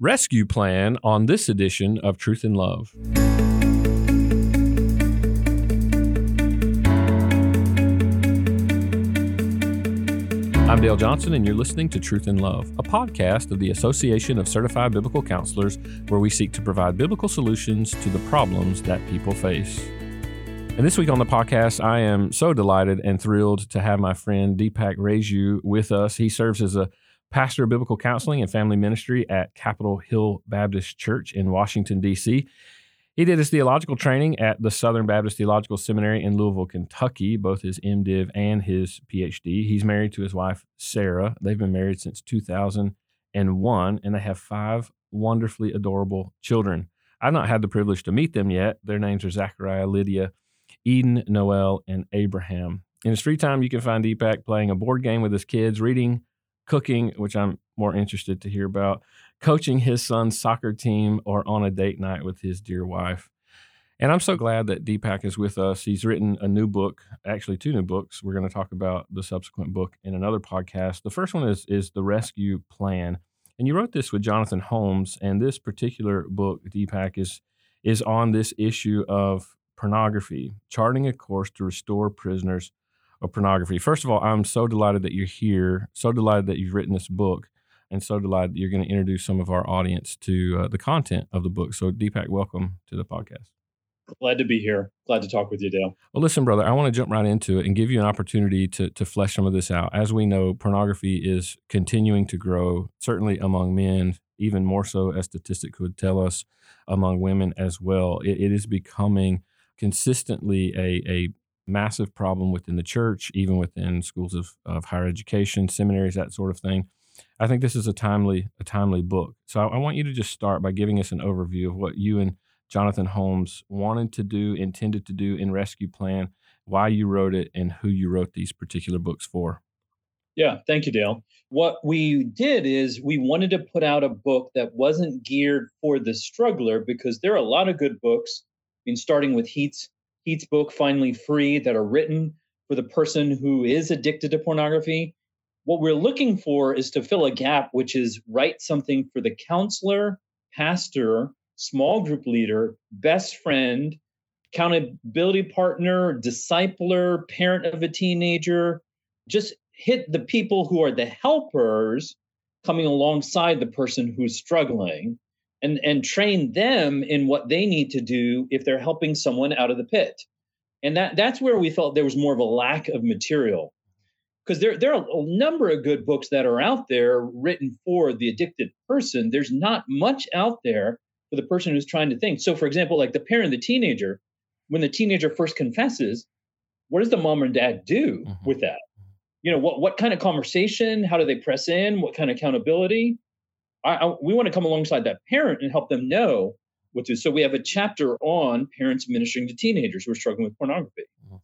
rescue plan on this edition of Truth in Love. I'm Dale Johnson, and you're listening to Truth in Love, a podcast of the Association of Certified Biblical Counselors, where we seek to provide biblical solutions to the problems that people face. And this week on the podcast, I am so delighted and thrilled to have my friend Deepak Reju with us. He serves as a pastor of biblical counseling and family ministry at Capitol Hill Baptist Church in Washington, D.C. He did his theological training at the Southern Baptist Theological Seminary in Louisville, Kentucky, both his MDiv and his PhD. He's married to his wife, Sarah. They've been married since 2001, and they have five wonderfully adorable children. I've not had the privilege to meet them yet. Their names are Zachariah, Lydia, Eden, Noel, and Abraham. In his free time, you can find Deepak playing a board game with his kids, reading, cooking, which I'm more interested to hear about, coaching his son's soccer team, or on a date night with his dear wife. And I'm so glad that Deepak is with us. He's written a new book, actually two new books. We're going to talk about the subsequent book in another podcast. The first one is is The Rescue Plan. And you wrote this with Jonathan Holmes, and this particular book, Deepak, is is on this issue of pornography, charting a course to restore prisoners of pornography. First of all, I'm so delighted that you're here, so delighted that you've written this book and so delighted that you're going to introduce some of our audience to uh, the content of the book. So, Deepak, welcome to the podcast. Glad to be here. Glad to talk with you, Dale. Well, listen, brother, I want to jump right into it and give you an opportunity to, to flesh some of this out. As we know, pornography is continuing to grow, certainly among men, even more so, as statistics would tell us, among women as well. it, it is becoming consistently a, a massive problem within the church, even within schools of, of higher education, seminaries, that sort of thing. I think this is a timely a timely book. So I, I, want you to just start by giving us an overview of what you and Jonathan Holmes wanted to do, intended to do in Rescue Plan, why you wrote it, and who you wrote these particular books for. Yeah, thank you, Dale. What we did is we wanted to put out a book that wasn't geared for the struggler because there are a lot of good books. I mean, starting with Heath's Heath's book, Finally Free, that are written for the person who is addicted to pornography what we're looking for is to fill a gap, which is write something for the counselor, pastor, small group leader, best friend, accountability partner, discipler, parent of a teenager. Just hit the people who are the helpers coming alongside the person who's struggling and, and train them in what they need to do if they're helping someone out of the pit. And that, that's where we felt there was more of a lack of material because there, there are a number of good books that are out there written for the addicted person. There's not much out there for the person who's trying to think. So, for example, like the parent, the teenager, when the teenager first confesses, what does the mom and dad do mm-hmm. with that? You know, what what kind of conversation? How do they press in? What kind of accountability? I, I, we want to come alongside that parent and help them know what to. Do. So we have a chapter on parents ministering to teenagers who are struggling with pornography. Mm-hmm.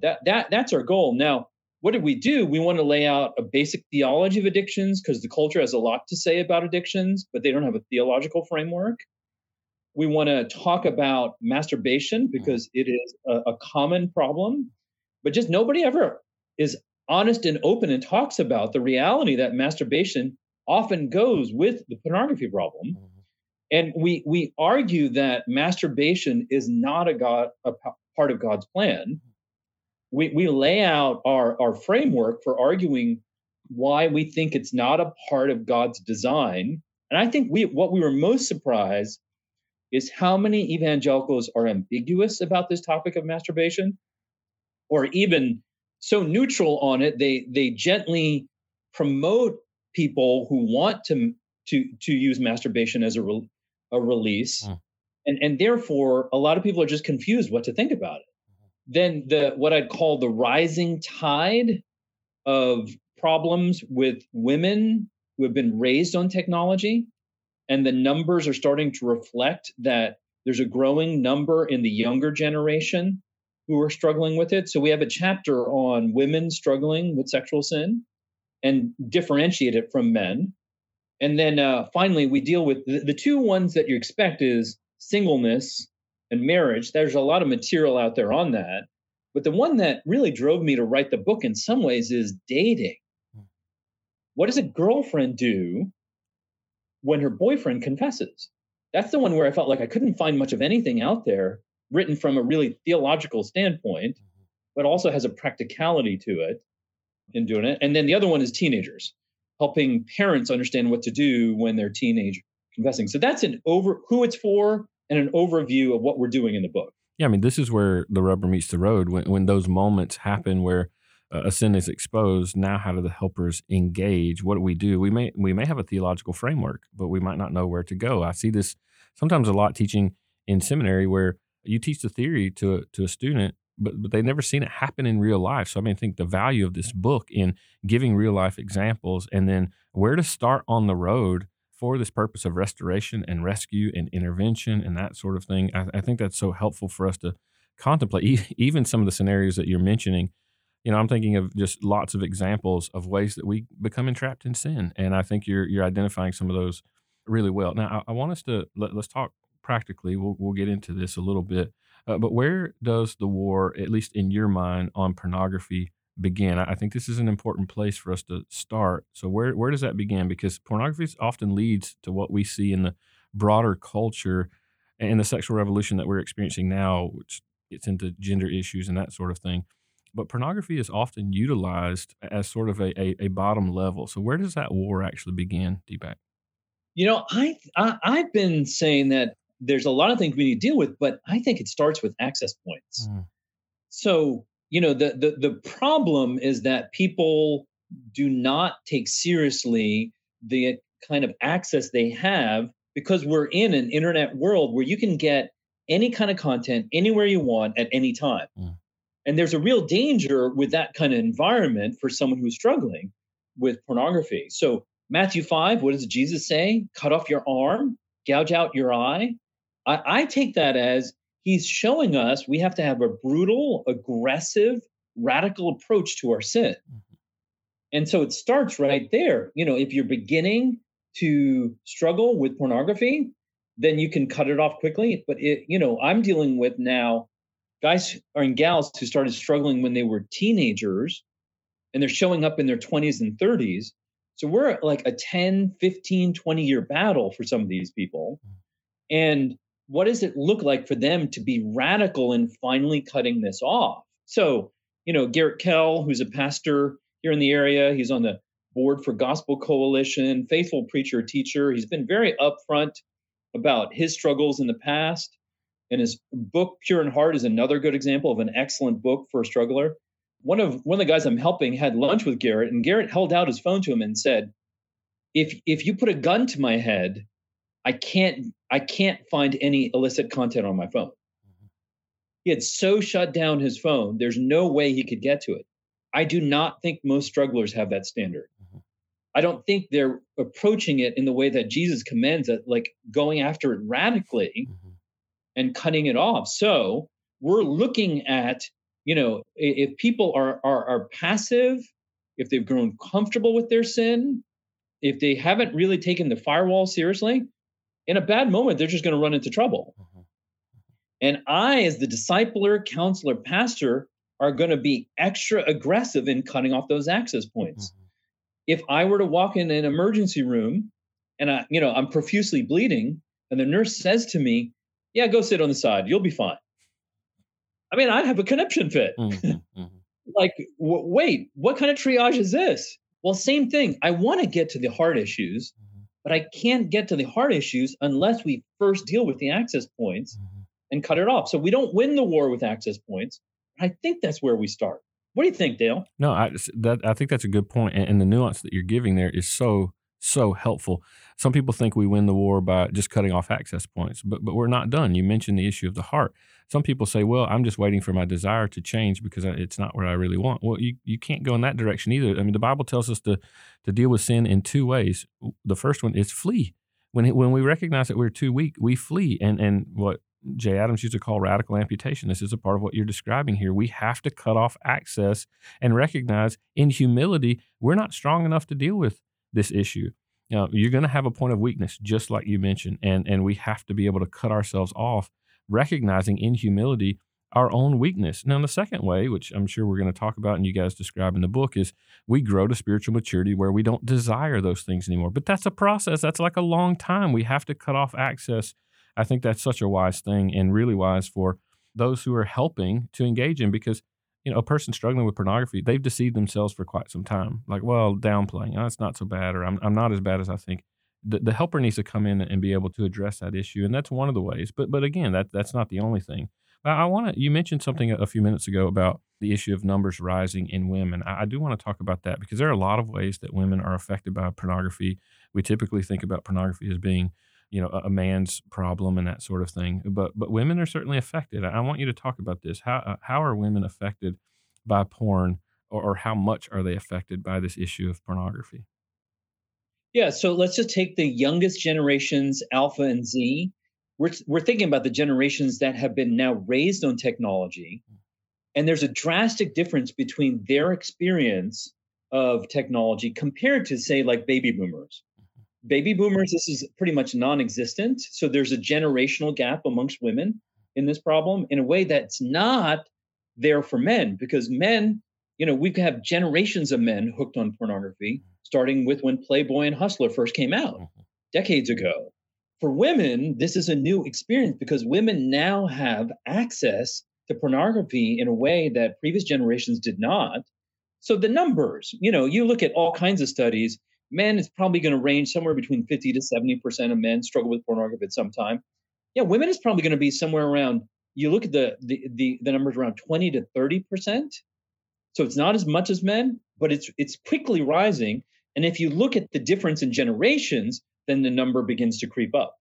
That that that's our goal. Now, what did we do? We want to lay out a basic theology of addictions because the culture has a lot to say about addictions, but they don't have a theological framework. We want to talk about masturbation because it is a, a common problem, but just nobody ever is honest and open and talks about the reality that masturbation often goes with the pornography problem. Mm-hmm. And we we argue that masturbation is not a God a part of God's plan we, we lay out our, our framework for arguing why we think it's not a part of God's design. And I think we what we were most surprised is how many evangelicals are ambiguous about this topic of masturbation, or even so neutral on it. They they gently promote people who want to to to use masturbation as a re, a release, mm. and and therefore a lot of people are just confused what to think about it. Then the what I'd call the rising tide of problems with women who have been raised on technology and the numbers are starting to reflect that there's a growing number in the younger generation who are struggling with it. So we have a chapter on women struggling with sexual sin and differentiate it from men and then uh, finally we deal with the, the two ones that you expect is singleness and marriage. There's a lot of material out there on that. But the one that really drove me to write the book in some ways is dating. Hmm. What does a girlfriend do when her boyfriend confesses. That's the one where I felt like I couldn't find much of anything out there written from a really theological standpoint, mm-hmm. but also has a practicality to it in doing it. And then the other one is teenagers, helping parents understand what to do when they're teenage confessing. So that's an over who it's for and an overview of what we're doing in the book. Yeah, I mean, this is where the rubber meets the road when when those moments happen where a sin is exposed. Now, how do the helpers engage? What do we do? We may we may have a theological framework, but we might not know where to go. I see this sometimes a lot teaching in seminary where you teach the theory to a, to a student, but but they've never seen it happen in real life. So I mean, I think the value of this book in giving real life examples and then where to start on the road for this purpose of restoration and rescue and intervention and that sort of thing. I, I think that's so helpful for us to contemplate. Even some of the scenarios that you're mentioning, you know, I'm thinking of just lots of examples of ways that we become entrapped in sin, and I think you're you're identifying some of those really well. Now, I, I want us to let, us talk practically. We'll we'll get into this a little bit, uh, but where does the war, at least in your mind, on pornography? begin? I think this is an important place for us to start. So where where does that begin? Because pornography often leads to what we see in the broader culture and the sexual revolution that we're experiencing now, which gets into gender issues and that sort of thing. But pornography is often utilized as sort of a, a, a bottom level. So where does that war actually begin, Deepak? You know, I, I I've been saying that there's a lot of things we need to deal with, but I think it starts with access points. Mm. So you know the, the the problem is that people do not take seriously the kind of access they have because we're in an internet world where you can get any kind of content anywhere you want at any time. Mm. And there's a real danger with that kind of environment for someone who's struggling with pornography. So, Matthew 5, what does Jesus say? Cut off your arm, gouge out your eye. I, I take that as he's showing us we have to have a brutal, aggressive, radical approach to our sin. Mm-hmm. And so it starts right there. You know, if you're beginning to struggle with pornography, then you can cut it off quickly. But it, you know, I'm dealing with now guys and gals who started struggling when they were teenagers and they're showing up in their 20s and 30s. So we're like a 10, 15, 20 year battle for some of these people. Mm. And what does it look like for them to be radical in finally cutting this off? So, you know, Garrett Kell, who's a pastor here in the area, he's on the board for Gospel Coalition, faithful preacher, teacher. He's been very upfront about his struggles in the past. And his book, Pure in Heart, is another good example of an excellent book for a struggler. One of one of the guys I'm helping had lunch with Garrett, and Garrett held out his phone to him and said, "If if you put a gun to my head, I can't I can't find any illicit content on my phone. Mm-hmm. He had so shut down his phone, there's no way he could get to it. I do not think most strugglers have that standard. Mm-hmm. I don't think they're approaching it in the way that Jesus commends it, like going after it radically mm-hmm. and cutting it off. So we're looking at, you know, if people are, are are passive, if they've grown comfortable with their sin, if they haven't really taken the firewall seriously, in a bad moment, they're just going to run into trouble. Mm-hmm. And I, as the discipler, counselor, pastor, are going to be extra aggressive in cutting off those access points. Mm-hmm. If I were to walk in an emergency room and I, you know, I'm profusely bleeding, and the nurse says to me, "Yeah, go sit on the side. You'll be fine." I mean, I'd have a conniption fit. Mm-hmm. mm-hmm. like, w- wait, what kind of triage is this? Well, same thing. I want to get to the heart issues, but I can't get to the heart issues unless we first deal with the access points mm-hmm. and cut it off. So we don't win the war with access points. I think that's where we start. What do you think, Dale? No, I that I think that's a good point, and, and the nuance that you're giving there is so so helpful. Some people think we win the war by just cutting off access points, but but we're not done. You mentioned the issue of the heart. Some people say, "Well, I'm just waiting for my desire to change because it's not where I really want." Well, you you can't go in that direction either. I mean, the Bible tells us to to deal with sin in two ways. The first one is flee. When when we recognize that we're too weak, we flee. And and what Jay Adams used to call radical amputation. This is a part of what you're describing here. We have to cut off access and recognize in humility we're not strong enough to deal with this issue. You're going to have a point of weakness, just like you mentioned, and and we have to be able to cut ourselves off, recognizing in humility our own weakness. Now, the second way, which I'm sure we're going to talk about and you guys describe in the book, is we grow to spiritual maturity where we don't desire those things anymore. But that's a process. That's like a long time. We have to cut off access. I think that's such a wise thing and really wise for those who are helping to engage in because you know a person struggling with pornography they've deceived themselves for quite some time like well downplaying oh, it's not so bad or I'm, I'm not as bad as i think the, the helper needs to come in and be able to address that issue and that's one of the ways but but again that that's not the only thing I want to. You mentioned something a, few minutes ago about the issue of numbers rising in women. I, I do want to talk about that because there are a lot of ways that women are affected by pornography. We typically think about pornography as being, you know, a, man's problem and that sort of thing. But but women are certainly affected. I, want you to talk about this. How uh, how are women affected by porn, or, or how much are they affected by this issue of pornography? Yeah, so let's just take the youngest generations, Alpha and Z we're, we're thinking about the generations that have been now raised on technology and there's a drastic difference between their experience of technology compared to say like baby boomers baby boomers this is pretty much non-existent so there's a generational gap amongst women in this problem in a way that's not there for men because men you know we have generations of men hooked on pornography starting with when playboy and hustler first came out mm-hmm. decades ago for women, this is a new experience because women now have access to pornography in a way that previous generations did not. So the numbers, you know, you look at all kinds of studies, men is probably going to range somewhere between 50 to 70% of men struggle with pornography at some time. Yeah, women is probably going to be somewhere around you look at the the the, the numbers around 20 to 30%. So it's not as much as men, but it's it's quickly rising. And if you look at the difference in generations, then the number begins to creep up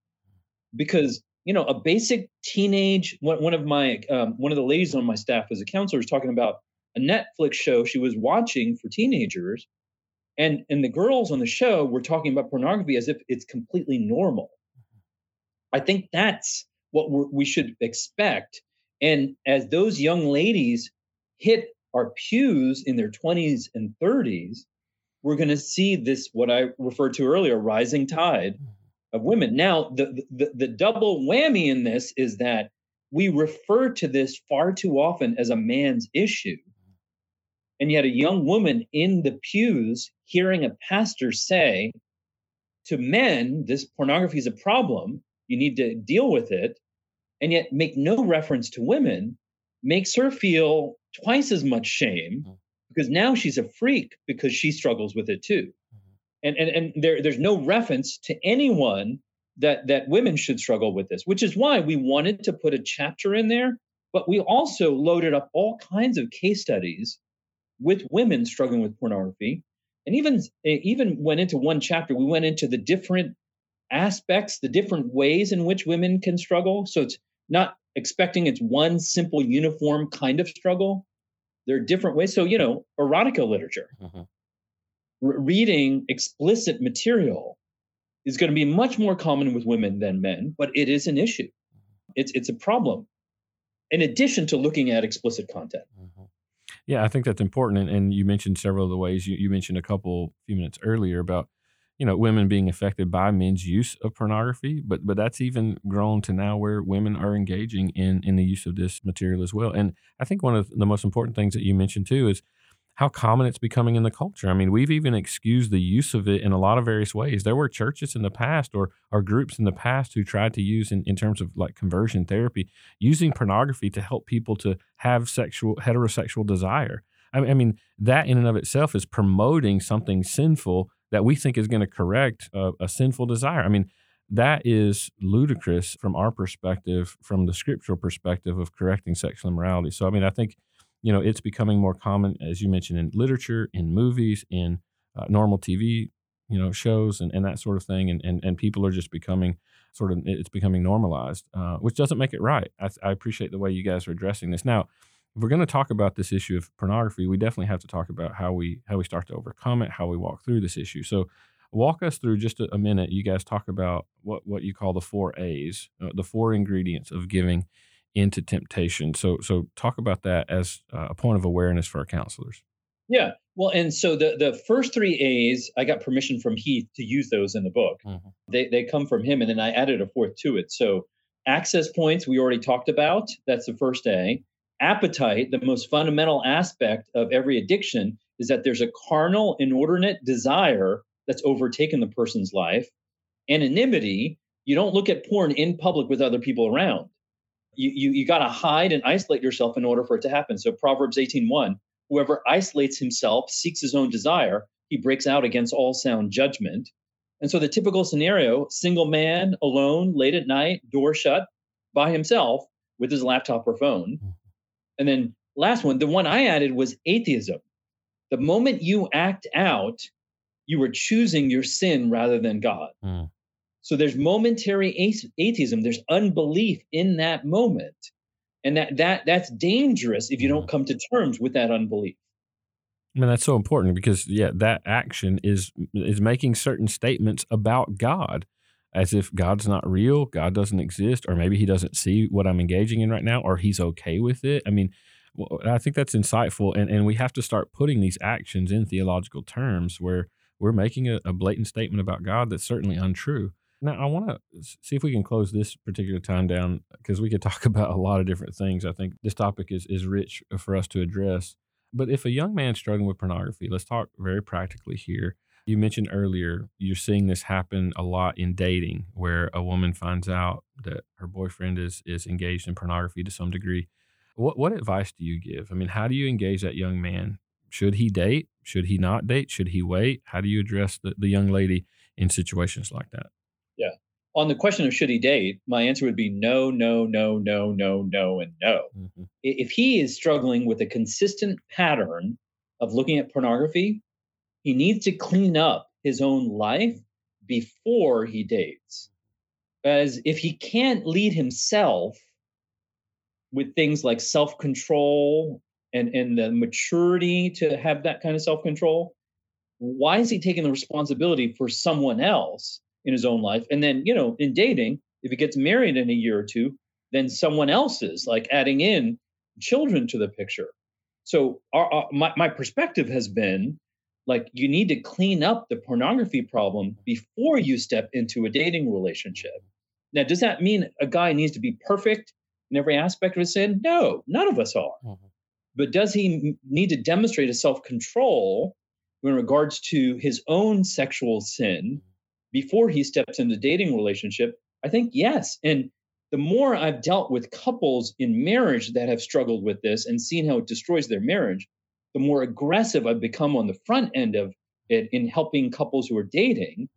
because you know a basic teenage one, of my um, one of the ladies on my staff as a counselor was talking about a netflix show she was watching for teenagers and and the girls on the show were talking about pornography as if it's completely normal i think that's what we should expect and as those young ladies hit our pews in their 20s and 30s we're going to see this what i referred to earlier rising tide mm-hmm of women. Now, the, the, the double whammy in this is that we refer to this far too often as a man's issue. And yet, a young woman in the pews hearing a pastor say to men, this pornography is a problem, you need to deal with it, and yet make no reference to women, makes her feel twice as much shame mm. because now she's a freak because she struggles with it too. And and, and there, there's no reference to anyone that that women should struggle with this which is why we wanted to put a chapter in there but we also loaded up all kinds of case studies with women struggling with pornography and even even went into one chapter we went into the different aspects the different ways in which women can struggle so it's not expecting it's one simple uniform kind of struggle there are different ways so you know erotica literature mm-hmm reading explicit material is going to be much more common with women than men, but it is an issue. It's it's a problem. In addition to looking at explicit content. Mm-hmm. Yeah, I think that's important. And, and, you mentioned several of the ways. You, you mentioned a couple few minutes earlier about you know women being affected by men's use of pornography, but but that's even grown to now where women are engaging in in the use of this material as well. And I think one of the most important things that you mentioned too is how common it's becoming in the culture. I mean, we've even excused the use of it in a lot of various ways. There were churches in the past or, or groups in the past who tried to use in, in terms of like conversion therapy, using pornography to help people to have sexual heterosexual desire. I, I mean, that in and of itself is promoting something sinful that we think is going to correct a, a sinful desire. I mean, that is ludicrous from our perspective, from the scriptural perspective of correcting sexual immorality. So, I mean, I think you know, it's becoming more common, as you mentioned, in literature, in movies, in uh, normal TV, you know, shows and, and that sort of thing. And, and, and people are just becoming sort of, it's becoming normalized, uh, which doesn't make it right. I, I appreciate the way you guys are addressing this. Now, if we're going to talk about this issue of pornography, we definitely have to talk about how we how we start to overcome it, how we walk through this issue. So, walk us through just a, a minute. You guys talk about what what you call the four A's, uh, the four ingredients of giving into temptation. So, so talk about that as a point of awareness for our counselors. Yeah. Well, and so the the first three A's, I got permission from Heath to use those in the book. Mm-hmm. They they come from him, and then I added a fourth to it. So access points we already talked about. That's the first A. appetite, the most fundamental aspect of every addiction, is that there's a carnal, inordinate desire that's overtaken the person's life. Anonymity, you don't look at porn in public with other people around. You, you, you got to hide and isolate yourself in order for it to happen. So Proverbs 18.1, whoever isolates himself, seeks his own desire, he breaks out against all sound judgment. And so the typical scenario, single man, alone, late at night, door shut, by himself with his laptop or phone. Mm-hmm. And then last one, the one I added was atheism. The moment you act out, you are choosing your sin rather than God. Mm. So there's momentary atheism. There's unbelief in that moment, and that that that's dangerous if you don't mm. come to terms with that unbelief. I mean, that's so important because yeah, that action is is making certain statements about God, as if God's not real, God doesn't exist, or maybe He doesn't see what I'm engaging in right now, or He's okay with it. I mean, well, I think that's insightful, and and we have to start putting these actions in theological terms where we're making a, a blatant statement about God that's certainly untrue. Now, I want to see if we can close this particular time down because we could talk about a lot of different things. I think this topic is, is rich uh, for us to address. But if a young man's struggling with pornography, let's talk very practically here. You mentioned earlier you're seeing this happen a lot in dating, where a woman finds out that her boyfriend is is engaged in pornography to some degree. What what advice do you give? I mean, how do you engage that young man? Should he date? Should he not date? Should he wait? How do you address the, the young lady in situations like that? Yeah. On the question of should he date, my answer would be no, no, no, no, no, no, and no. Mm-hmm. If he is struggling with a consistent pattern of looking at pornography, he needs to clean up his own life before he dates. As if he can't lead himself with things like self control and, and the maturity to have that kind of self control, why is he taking the responsibility for someone else in his own life. And then, you know, in dating, if he gets married in a year or two, then someone else is like adding in children to the picture. So our, our, my, my perspective has been like you need to clean up the pornography problem before you step into a dating relationship. Now, does that mean a guy needs to be perfect in every aspect of his sin? No, none of us are. Mm-hmm. But does he need to demonstrate a self control in regards to his own sexual sin before he steps into dating relationship? I think yes. And the more I've dealt with couples in marriage that have struggled with this and seen how it destroys their marriage, the more aggressive I've become on the front end of it in helping couples who are dating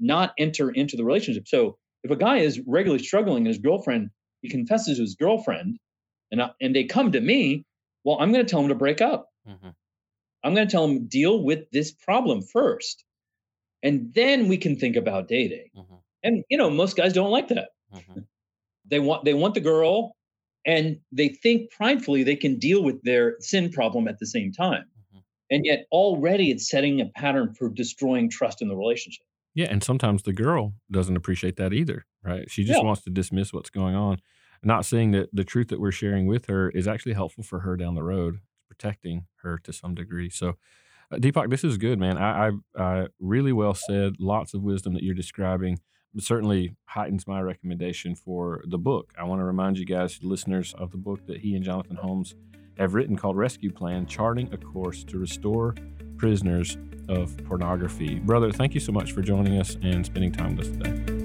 not enter into the relationship. So if a guy is regularly struggling and his girlfriend, he confesses to his girlfriend, and I, and they come to me, well, I'm going to tell him to break up. Mm-hmm. I'm going to tell him deal with this problem first and then we can think about dating. Mm-hmm. And you know, most guys don't like that. Mm-hmm. They want they want the girl, and they think pridefully they can deal with their sin problem at the same time. Mm-hmm. And yet, already it's setting a pattern for destroying trust in the relationship. Yeah, and sometimes the girl doesn't appreciate that either, right? She just yeah. wants to dismiss what's going on, not seeing that the truth that we're sharing with her is actually helpful for her down the road, protecting her to some degree. So Uh, Deepak, this is good, man. I, I, I, uh, really well said. Lots of wisdom that you're describing. Certainly heightens my recommendation for the book. I want to remind you guys, listeners, of the book that he and Jonathan Holmes have written called Rescue Plan Charting a Course to Restore Prisoners of Pornography. Brother, thank you so much for joining us and spending time with us today.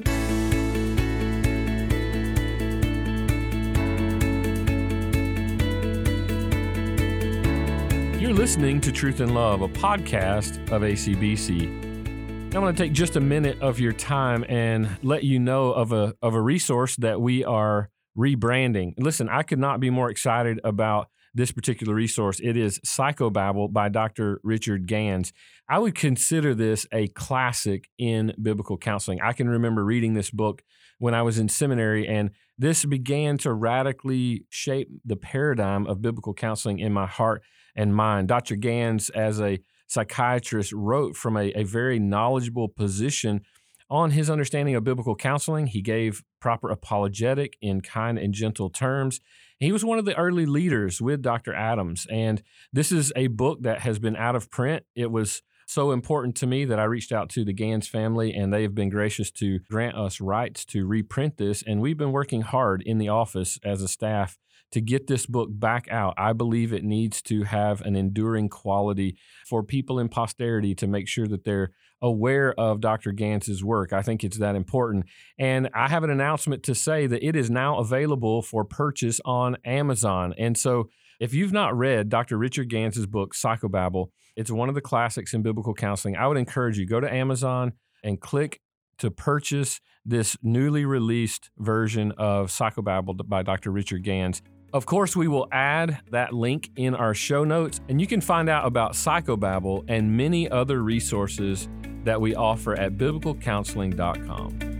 You're listening to Truth and Love, a podcast of ACBC. I want to take just a minute of your time and let you know of a of a resource that we are rebranding. Listen, I could not be more excited about this particular resource. It is Psychobabble by Dr. Richard Ganz. I would consider this a classic in biblical counseling. I can remember reading this book when I was in seminary, and this began to radically shape the paradigm of biblical counseling in my heart and mind. Dr. Ganz, as a psychiatrist, wrote from a, a very knowledgeable position on his understanding of biblical counseling. He gave proper apologetic in kind and gentle terms. He was one of the early leaders with Dr. Adams. And this is a book that has been out of print. It was so important to me that I reached out to the Ganz family and they have been gracious to grant us rights to reprint this. And we've been working hard in the office as a staff to get this book back out. I believe it needs to have an enduring quality for people in posterity to make sure that they're aware of Dr. Ganz's work. I think it's that important. And I have an announcement to say that it is now available for purchase on Amazon. And so if you've not read Dr. Richard Ganz's book, Psychobabble, it's one of the classics in biblical counseling. I would encourage you go to Amazon and click to purchase this newly released version of Psychobabble by Dr. Richard Ganz. Of course, we will add that link in our show notes, and you can find out about Psychobabble and many other resources that we offer at biblicalcounseling.com.